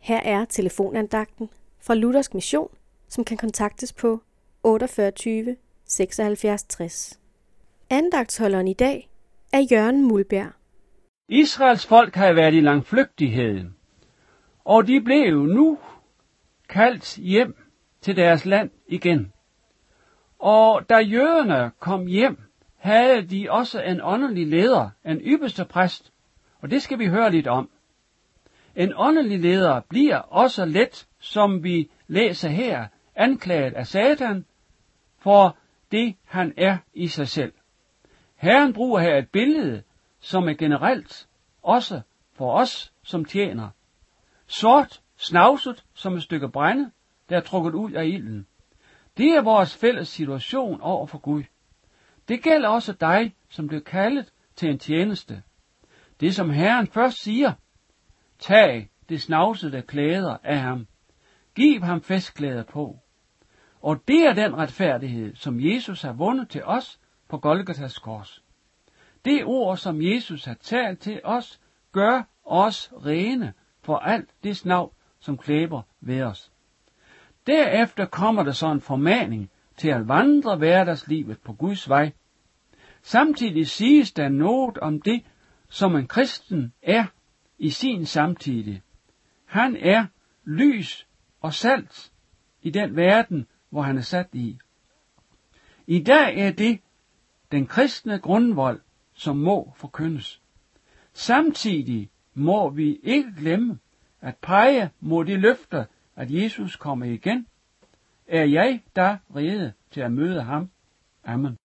Her er telefonandagten fra Luthersk Mission, som kan kontaktes på 48 76 60. Andagtsholderen i dag er Jørgen Mulberg. Israels folk har været i langflygtighed, og de blev nu kaldt hjem til deres land igen. Og da jøderne kom hjem, havde de også en åndelig leder, en ypperste præst, og det skal vi høre lidt om. En åndelig leder bliver også let, som vi læser her, anklaget af Satan for det, han er i sig selv. Herren bruger her et billede, som er generelt også for os som tjener. Sort, snavset som et stykke brænde, der er trukket ud af ilden. Det er vores fælles situation over for Gud. Det gælder også dig, som blev kaldet til en tjeneste. Det som Herren først siger, tag det snavsede klæder af ham. Giv ham festklæder på. Og det er den retfærdighed, som Jesus har vundet til os på Golgatas kors. Det ord, som Jesus har talt til os, gør os rene for alt det snav, som klæber ved os. Derefter kommer der så en formaning til at vandre hverdagslivet på Guds vej. Samtidig siges der noget om det, som en kristen er i sin samtid. Han er lys og salt i den verden, hvor han er sat i. I dag er det den kristne grundvold, som må forkyndes. Samtidig må vi ikke glemme at pege mod de løfter, at Jesus kommer igen. Er jeg da rede til at møde ham? Amen.